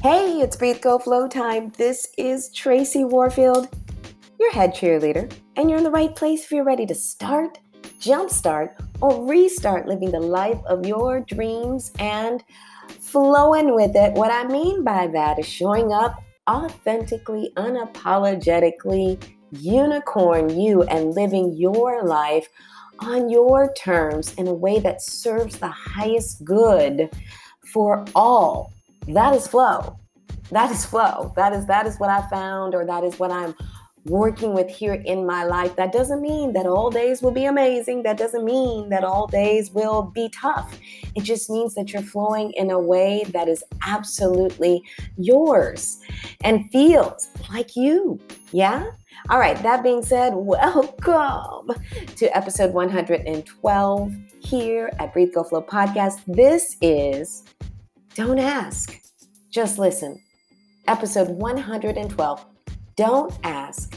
Hey, it's Breathe Go Flow time. This is Tracy Warfield, your head cheerleader, and you're in the right place if you're ready to start, jumpstart, or restart living the life of your dreams and flowing with it. What I mean by that is showing up authentically, unapologetically, unicorn you, and living your life on your terms in a way that serves the highest good for all that is flow. That is flow. That is that is what I found or that is what I'm working with here in my life. That doesn't mean that all days will be amazing. That doesn't mean that all days will be tough. It just means that you're flowing in a way that is absolutely yours and feels like you. Yeah? All right, that being said, welcome to episode 112 here at Breathe Go Flow podcast. This is don't ask, just listen. Episode 112. Don't ask,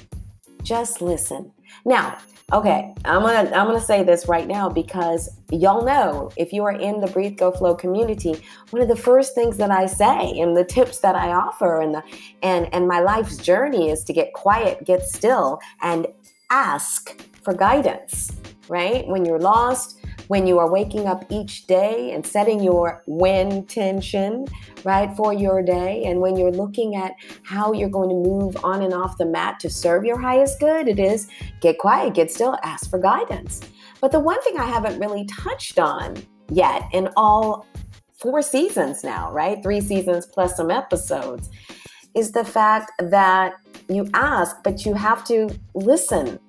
just listen. Now, okay, I'm gonna I'm gonna say this right now because y'all know if you are in the Breathe Go Flow community, one of the first things that I say and the tips that I offer and the and and my life's journey is to get quiet, get still, and ask for guidance. Right? When you're lost, when you are waking up each day and setting your when tension, right, for your day, and when you're looking at how you're going to move on and off the mat to serve your highest good, it is get quiet, get still, ask for guidance. But the one thing I haven't really touched on yet in all four seasons now, right? Three seasons plus some episodes, is the fact that you ask, but you have to listen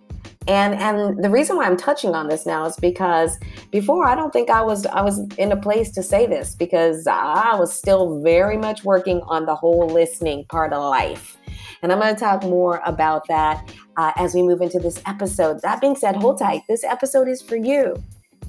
and and the reason why I'm touching on this now is because before I don't think I was I was in a place to say this because I was still very much working on the whole listening part of life. And I'm going to talk more about that uh, as we move into this episode. That being said, hold tight. This episode is for you.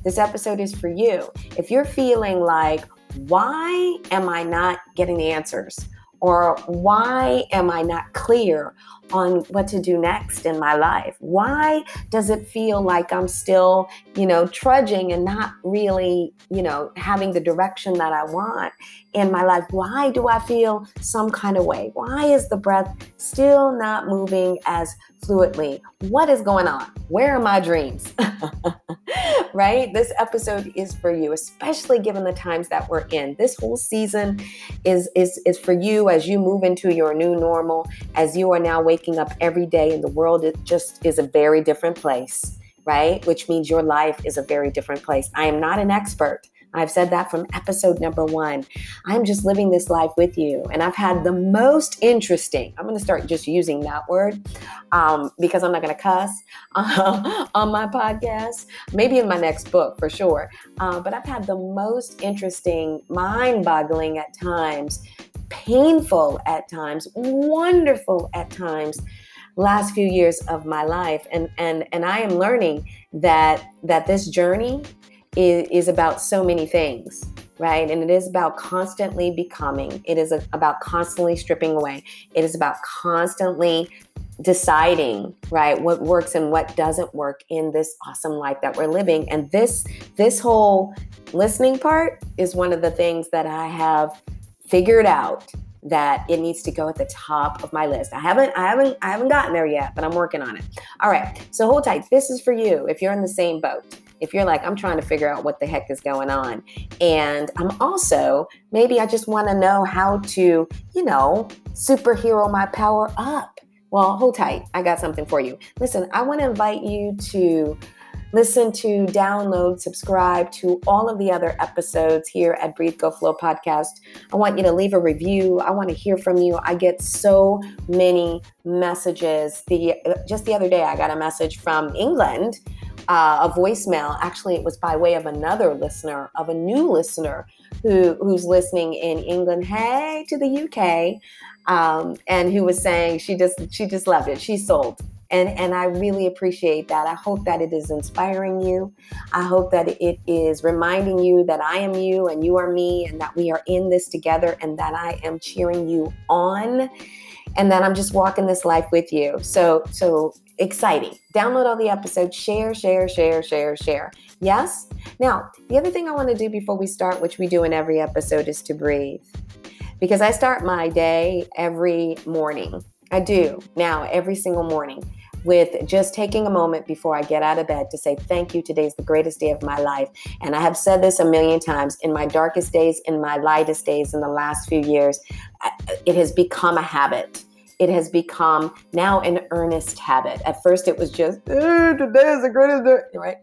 This episode is for you. If you're feeling like, why am I not getting the answers? Or why am I not clear on what to do next in my life? Why does it feel like I'm still, you know, trudging and not really, you know, having the direction that I want in my life? Why do I feel some kind of way? Why is the breath still not moving as fluidly? What is going on? Where are my dreams? right? This episode is for you, especially given the times that we're in. This whole season is is is for you as you move into your new normal, as you are now waking up every day and the world it just is a very different place, right? Which means your life is a very different place. I am not an expert. I've said that from episode number one. I'm just living this life with you. And I've had the most interesting, I'm going to start just using that word um, because I'm not going to cuss uh, on my podcast, maybe in my next book for sure. Uh, but I've had the most interesting, mind boggling at times, painful at times, wonderful at times last few years of my life and and and I am learning that that this journey is, is about so many things, right? And it is about constantly becoming. It is about constantly stripping away. It is about constantly deciding right what works and what doesn't work in this awesome life that we're living and this this whole listening part is one of the things that i have figured out that it needs to go at the top of my list. I haven't I haven't I haven't gotten there yet, but I'm working on it. All right. So hold tight. This is for you if you're in the same boat if you're like, I'm trying to figure out what the heck is going on. And I'm also, maybe I just want to know how to, you know, superhero my power up. Well, hold tight. I got something for you. Listen, I want to invite you to listen to, download, subscribe to all of the other episodes here at Breathe Go Flow podcast. I want you to leave a review. I want to hear from you. I get so many messages. The just the other day I got a message from England uh, a voicemail. Actually, it was by way of another listener, of a new listener who who's listening in England. Hey, to the UK, um, and who was saying she just she just loved it. She sold. And, and I really appreciate that. I hope that it is inspiring you. I hope that it is reminding you that I am you and you are me and that we are in this together and that I am cheering you on and that I'm just walking this life with you. So so exciting. Download all the episodes, share, share, share, share, share. Yes? Now, the other thing I want to do before we start, which we do in every episode, is to breathe. because I start my day every morning. I do now every single morning with just taking a moment before I get out of bed to say, Thank you. Today's the greatest day of my life. And I have said this a million times in my darkest days, in my lightest days, in the last few years. It has become a habit. It has become now an earnest habit. At first, it was just, eh, today is the greatest day, right?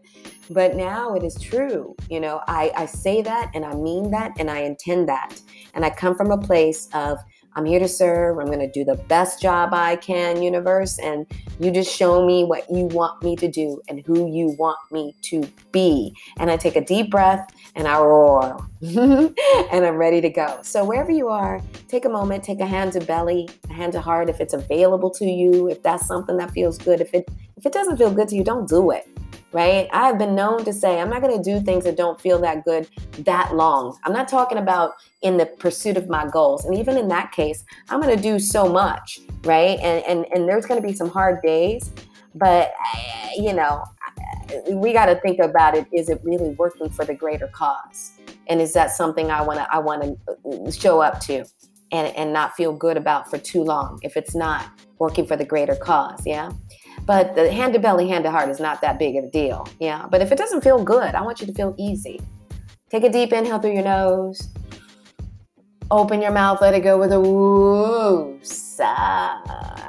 But now it is true. You know, I, I say that and I mean that and I intend that. And I come from a place of, I'm here to serve. I'm going to do the best job I can, universe. And you just show me what you want me to do and who you want me to be. And I take a deep breath and I roar and I'm ready to go. So, wherever you are, take a moment, take a hand to belly, a hand to heart if it's available to you, if that's something that feels good. If it if it doesn't feel good to you, don't do it right? I have been known to say, I'm not going to do things that don't feel that good that long. I'm not talking about in the pursuit of my goals. And even in that case, I'm going to do so much, right? And, and, and there's going to be some hard days, but, eh, you know, we got to think about it. Is it really working for the greater cause? And is that something I want to, I want to uh, show up to? And, and not feel good about for too long if it's not working for the greater cause yeah but the hand to belly, hand to heart is not that big of a deal. Yeah. But if it doesn't feel good, I want you to feel easy. Take a deep inhale through your nose. Open your mouth, let it go with a woosa.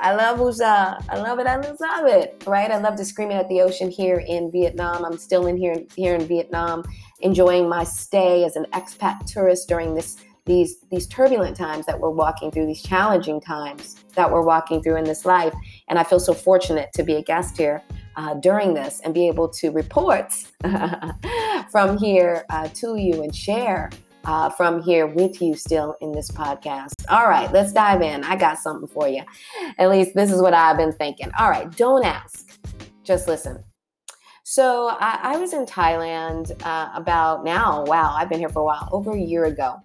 I love woosa. I love it. I love it. Right? I love to scream it at the ocean here in Vietnam. I'm still in here here in Vietnam, enjoying my stay as an expat tourist during this these these turbulent times that we're walking through, these challenging times that we're walking through in this life. And I feel so fortunate to be a guest here uh, during this and be able to report from here uh, to you and share uh, from here with you still in this podcast. All right, let's dive in. I got something for you. At least this is what I've been thinking. All right, don't ask, just listen. So I, I was in Thailand uh, about now, wow, I've been here for a while, over a year ago.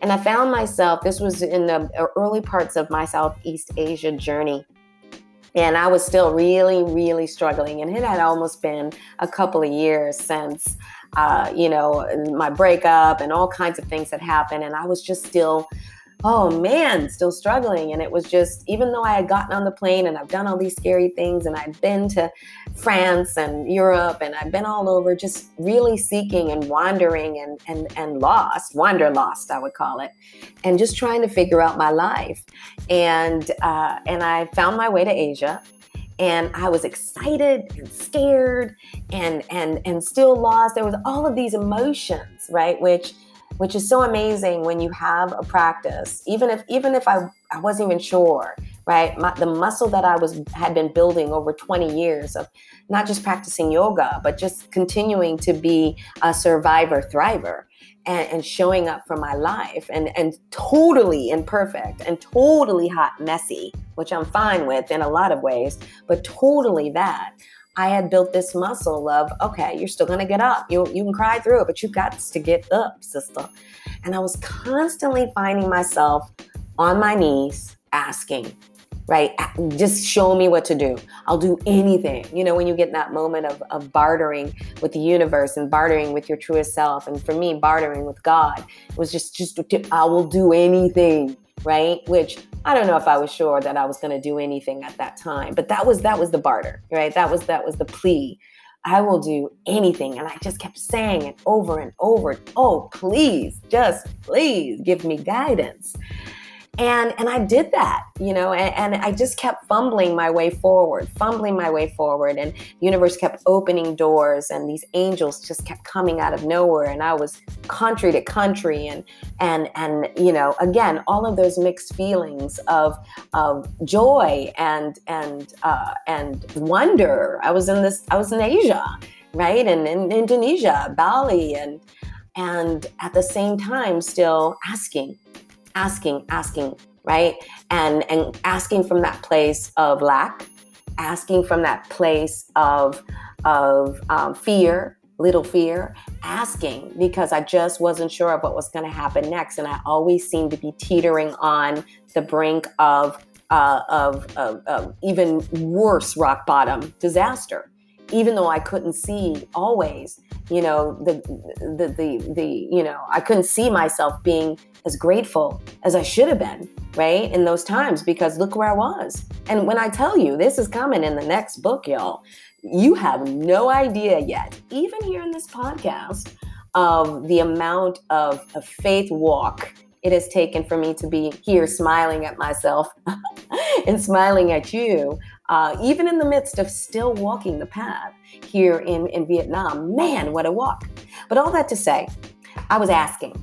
And I found myself, this was in the early parts of my Southeast Asia journey. And I was still really, really struggling. And it had almost been a couple of years since, uh, you know, my breakup and all kinds of things had happened. And I was just still oh man, still struggling. And it was just, even though I had gotten on the plane and I've done all these scary things and I'd been to France and Europe and I've been all over just really seeking and wandering and, and, and lost, wanderlost, I would call it, and just trying to figure out my life. And, uh, and I found my way to Asia and I was excited and scared and and and still lost. There was all of these emotions, right? Which which is so amazing when you have a practice even if even if i, I wasn't even sure right? My, the muscle that i was had been building over 20 years of not just practicing yoga but just continuing to be a survivor thriver and, and showing up for my life and and totally imperfect and totally hot messy which i'm fine with in a lot of ways but totally that I had built this muscle of, okay, you're still gonna get up. You you can cry through it, but you've got to get up, sister. And I was constantly finding myself on my knees asking, right? Just show me what to do. I'll do anything. You know, when you get that moment of, of bartering with the universe and bartering with your truest self. And for me, bartering with God was just, just, I will do anything, right? Which I don't know if I was sure that I was going to do anything at that time, but that was that was the barter, right? That was that was the plea. I will do anything, and I just kept saying it over and over. Oh, please, just please give me guidance and and i did that you know and, and, i just kept fumbling my way forward fumbling my way forward. And the universe kept opening doors and these angels just kept coming out of nowhere. And i was country to country and and and you know again all of those mixed feelings of of joy and and uh, and wonder. I was in this i was in asia right? And in indonesia bali and and at the same time still asking asking, asking, right? And and asking from that place of lack, asking from that place of of um, fear, little fear, asking because I just wasn't sure of what was going to happen next, and I always seemed to be teetering on the brink of uh, of, of, of even worse rock bottom disaster. Even though I couldn't see always, you know, the, the, the, the, you know, I couldn't see myself being as grateful as I should have been, right? In those times, because look where I was. And when I tell you, this is coming in the next book, y'all, you have no idea yet, even here in this podcast, of the amount of, a faith walk it has taken for me to be here smiling at myself and smiling at you, uh, even in the midst of still walking the path here in, in Vietnam. Man, what a walk. But all that to say, I was asking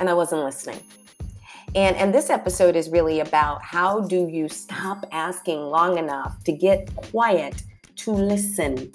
and I wasn't listening. And, and this episode is really about how do you stop asking long enough to get quiet to listen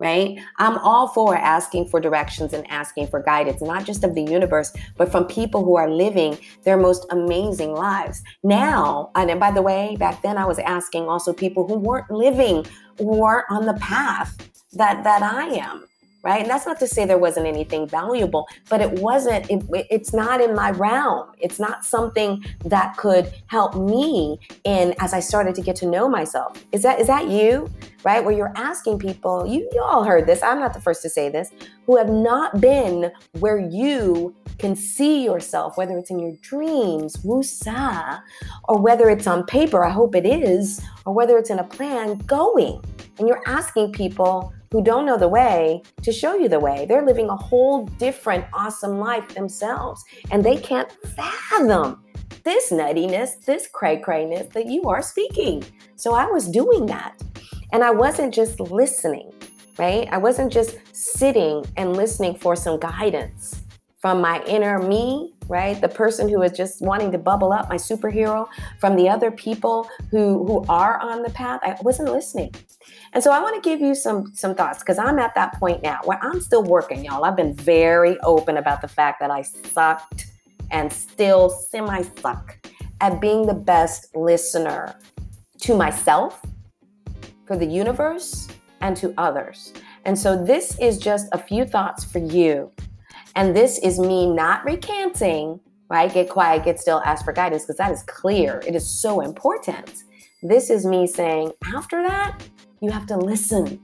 right? I'm all for asking for directions and asking for guidance, not just of the universe, but from people who are living their most amazing lives. Now, and by the way, back then I was asking also people who weren't living, who weren't on the path that that I am right? And that's not to say there wasn't anything valuable, but it wasn't, it, it's not in my realm. It's not something that could help me in as I started to get to know myself. Is that, is that you? Right? Where you're asking people, you, you all heard this, I'm not the first to say this, who have not been where you can see yourself, whether it's in your dreams, wusa, or whether it's on paper, I hope it is, or whether it's in a plan, going. And you're asking people, who don't know the way to show you the way. They're living a whole different, awesome life themselves, and they can't fathom this nuttiness, this cray crayness that you are speaking. So I was doing that. And I wasn't just listening, right? I wasn't just sitting and listening for some guidance from my inner me, right? The person who is just wanting to bubble up, my superhero, from the other people who who are on the path. I wasn't listening. And so I want to give you some some thoughts because I'm at that point now where I'm still working, y'all. I've been very open about the fact that I sucked and still semi suck at being the best listener to myself, for the universe, and to others. And so this is just a few thoughts for you and this is me not recanting, right? Get quiet, get still, ask for guidance, because that is clear. It is so important. This is me saying, after that, you have to listen.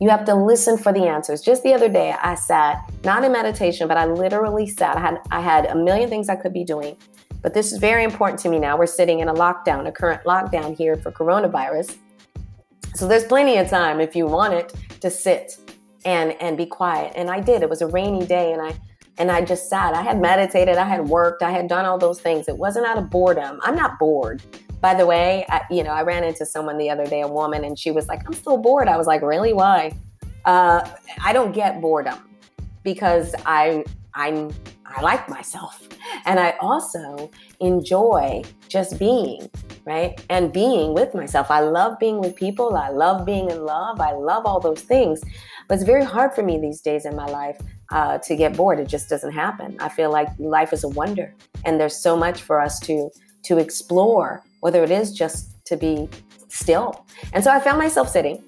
You have to listen for the answers. Just the other day, I sat, not in meditation, but I literally sat. I had I had a million things I could be doing. But this is very important to me now. We're sitting in a lockdown, a current lockdown here for coronavirus. So there's plenty of time if you want it to sit and and be quiet. And I did. It was a rainy day and I and I just sat. I had meditated, I had worked, I had done all those things. It wasn't out of boredom. I'm not bored. By the way, I, you know, I ran into someone the other day, a woman, and she was like, "I'm still bored." I was like, "Really? Why?" Uh, I don't get boredom because I I'm I like myself, and I also enjoy just being right and being with myself. I love being with people. I love being in love. I love all those things. But it's very hard for me these days in my life uh, to get bored. It just doesn't happen. I feel like life is a wonder, and there's so much for us to to explore. Whether it is just to be still, and so I found myself sitting.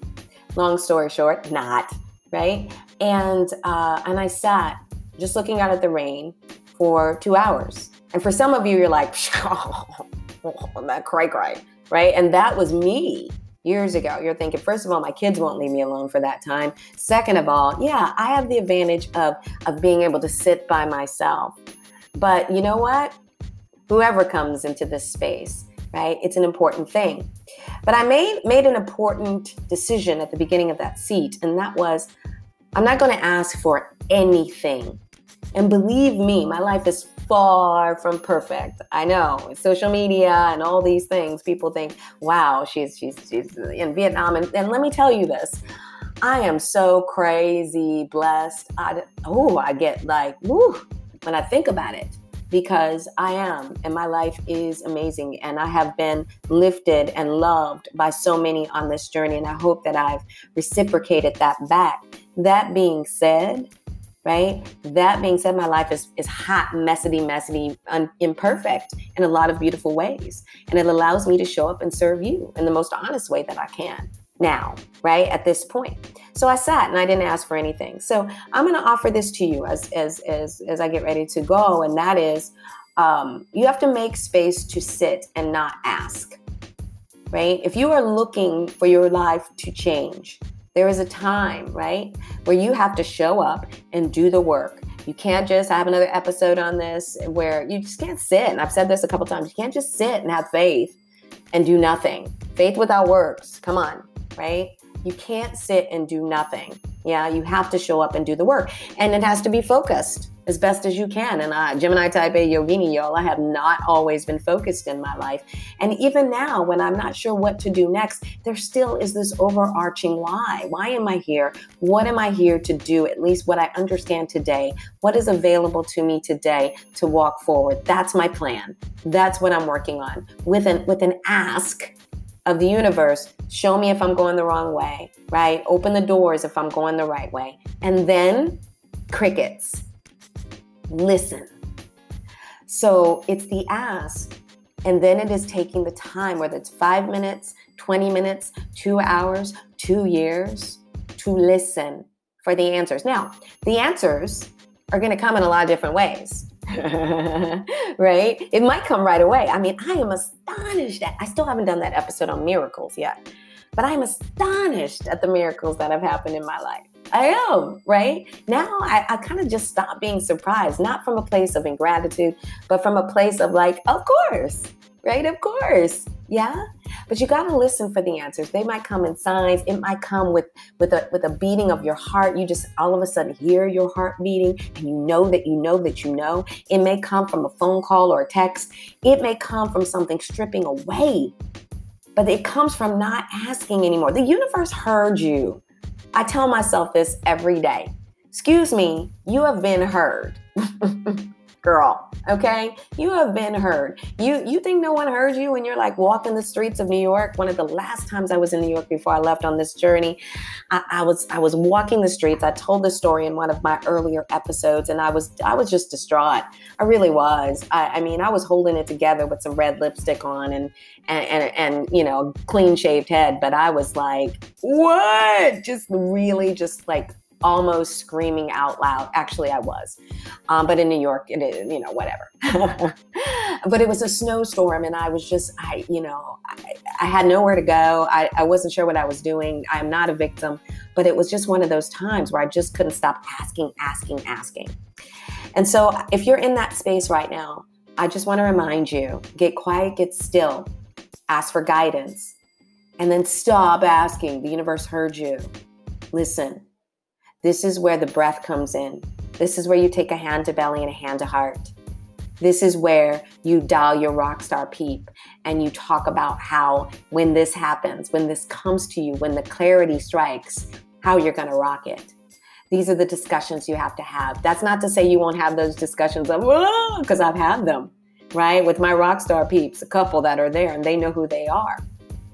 Long story short, not right, and uh, and I sat just looking out at the rain for two hours. And for some of you, you're like, oh, that cry cry, right? And that was me years ago. You're thinking, first of all, my kids won't leave me alone for that time. Second of all, yeah, I have the advantage of of being able to sit by myself. But you know what? Whoever comes into this space, right? It's an important thing. But I made made an important decision at the beginning of that seat, and that was I'm not going to ask for anything. And believe me, my life is far from perfect. I know social media and all these things. People think, "Wow, she's she's she's in Vietnam." And, and let me tell you this: I am so crazy blessed. I oh, I get like woo when I think about it because I am, and my life is amazing, and I have been lifted and loved by so many on this journey, and I hope that I've reciprocated that back. That being said, right? That being said, my life is, is hot, messy, messy, un- imperfect in a lot of beautiful ways. And it allows me to show up and serve you in the most honest way that I can now, right? At this point. So I sat and I didn't ask for anything. So I'm going to offer this to you as, as, as, as I get ready to go. And that is um, you have to make space to sit and not ask, right? If you are looking for your life to change, There is a time, right, where you have to show up and do the work. You can't just I have another episode on this where you just can't sit. And I've said this a couple times. You can't just sit and have faith and do nothing. Faith without works. Come on, right? You can't sit and do nothing. Yeah, you have to show up and do the work. And it has to be focused as best as you can. And uh, Gemini type A yogini, y'all, I have not always been focused in my life. And even now, when I'm not sure what to do next, there still is this overarching why. Why am I here? What am I here to do? At least what I understand today. What is available to me today to walk forward? That's my plan. That's what I'm working on with an with an ask of the universe, show me if I'm going the wrong way, right? Open the doors if I'm going the right way. And then crickets. Listen. So it's the ask. And then it is taking the time, whether it's five minutes, 20 minutes, two hours, two years, to listen for the answers. Now, the answers are going to come in a lot of different ways. right? It might come right away. I mean, I am astonished at, I still haven't done that episode on miracles yet, but I am astonished at the miracles that have happened in my life. I am, right? Now I, I kind of just stop being surprised, not from a place of ingratitude, but from a place of like, of course, right? Of course. Yeah. But you got to listen for the answers. They might come in signs. It might come with with a with a beating of your heart. You just all of a sudden hear your heart beating and you know that you know that you know. It may come from a phone call or a text. It may come from something stripping away. But it comes from not asking anymore. The universe heard you. I tell myself this every day. Excuse me, you have been heard. girl okay? You have been heard. You you think no one heard you when you're like walking the streets of new york? One of the last times i was in new york before i left on this journey I, I, was i was walking the streets. I told the story in one of my earlier episodes and i was i was just distraught. I really was. I, I mean i was holding it together with some red lipstick on and and and, and you know clean shaved head but i was like what? Just really just like almost screaming out loud. Actually, I was, um, but in New York, it is, you know, whatever. but it was a snowstorm, and I was just, I, you know, I, I had nowhere to go. I, I wasn't sure what I was doing. I'm not a victim, but it was just one of those times where I just couldn't stop asking, asking, asking. And so, if you're in that space right now, I just want to remind you get quiet, get still, ask for guidance, and then stop asking. The universe heard you. Listen, this is where the breath comes in. This is where you take a hand to belly and a hand to heart. This is where you dial your rock star peep and you talk about how when this happens, when this comes to you, when the clarity strikes, how you're going to rock it. These are the discussions you have to have. That's not to say you won't have those discussions of, because I've had them, right? With my rock star peeps, a couple that are there and they know who they are.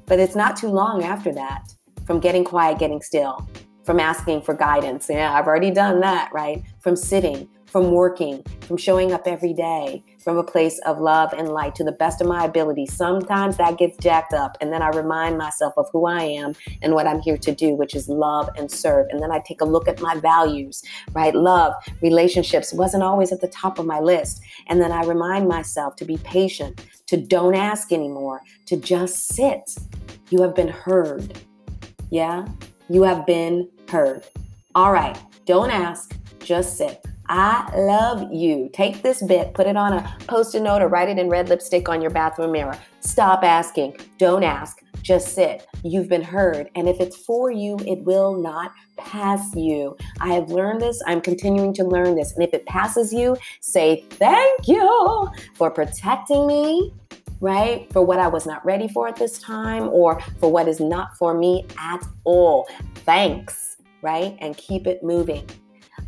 But it's not too long after that from getting quiet, getting still, from asking for guidance. Yeah, I've already done that, right? From sitting, from working, from showing up every day, from a place of love and light to the best of my ability. Sometimes that gets jacked up, and then I remind myself of who I am and what I'm here to do, which is love and serve. And then I take a look at my values, right? Love, relationships wasn't always at the top of my list. And then I remind myself to be patient, to don't ask anymore, to just sit. You have been heard. Yeah? You have been heard. All right, don't ask, just sit. I love you. Take this bit, put it on a post it note or write it in red lipstick on your bathroom mirror. Stop asking. Don't ask. Just sit. You've been heard. And if it's for you, it will not pass you. I have learned this. I'm continuing to learn this. And if it passes you, say thank you for protecting me right? For what I was not ready for at this time or for what is not for me at all. Thanks, right? And keep it moving.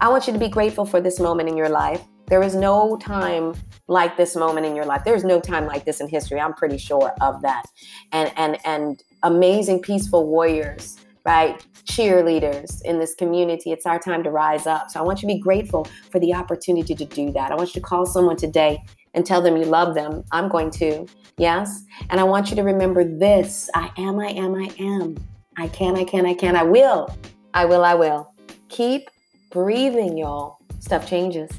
I want you to be grateful for this moment in your life. There is no time like this moment in your life. There's no time like this in history. I'm pretty sure of that. And and and amazing peaceful warriors, right? Cheerleaders in this community. It's our time to rise up. So I want you to be grateful for the opportunity to do that. I want you to call someone today and tell them you love them. I'm going to. Yes. And I want you to remember this I am, I am, I am. I can, I can, I can, I will. I will, I will. Keep breathing, y'all. Stuff changes.